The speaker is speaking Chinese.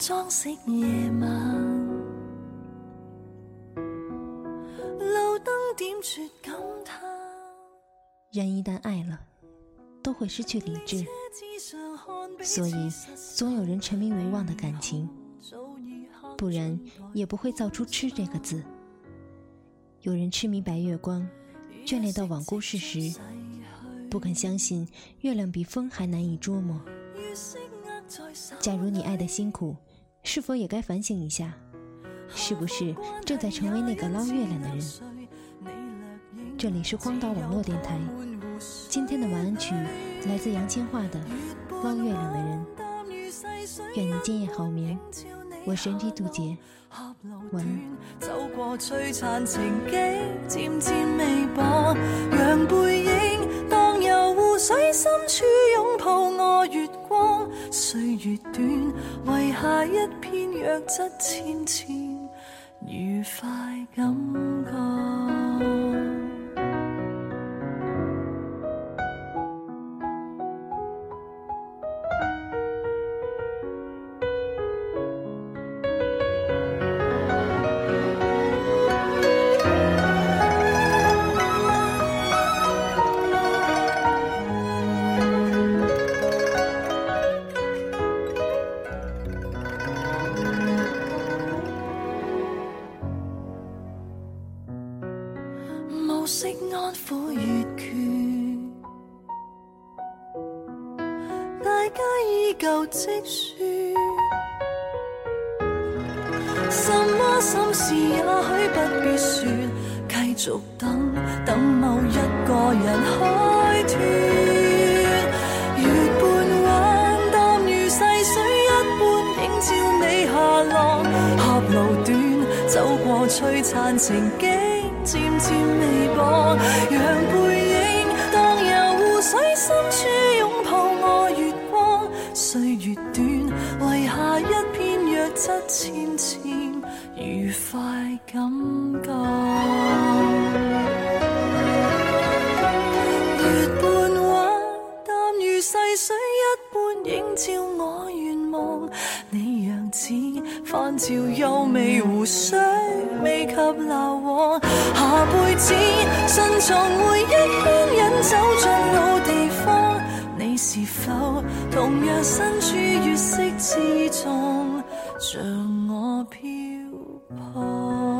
装饰夜晚。人一旦爱了，都会失去理智，所以总有人沉迷无望的感情，不然也不会造出“痴”这个字。有人痴迷白月光，眷恋到罔顾事实，不肯相信月亮比风还难以捉摸。假如你爱的辛苦，是否也该反省一下，是不是正在成为那个捞月亮的人？这里是荒岛网络电台，今天的晚安曲来自杨千嬅的《捞月亮的人》，愿你今夜好眠。我是 NG 杜杰。晚走过璀璨情景，渐渐微薄，让背影荡游湖水深处，抱我月光。岁月短，遗下一片弱质纤纤，愉快感觉觉。色安抚月缺，大家依旧积蓄。什么心事也许不必说，继续等，等某一个人开脱。月半弯，淡如细水一般，映照你下落。合路短，走过璀璨情景。渐渐微薄，让背影荡游湖水深处，拥抱我月光。岁月短，遗下一片弱质纤纤，愉快感觉。月半弯，淡如细水一般，映照我愿望。你样子泛照又未湖水。未及留往，下辈子顺从回忆牵引走进老地方。你是否同样身处月色之中，像我漂泊？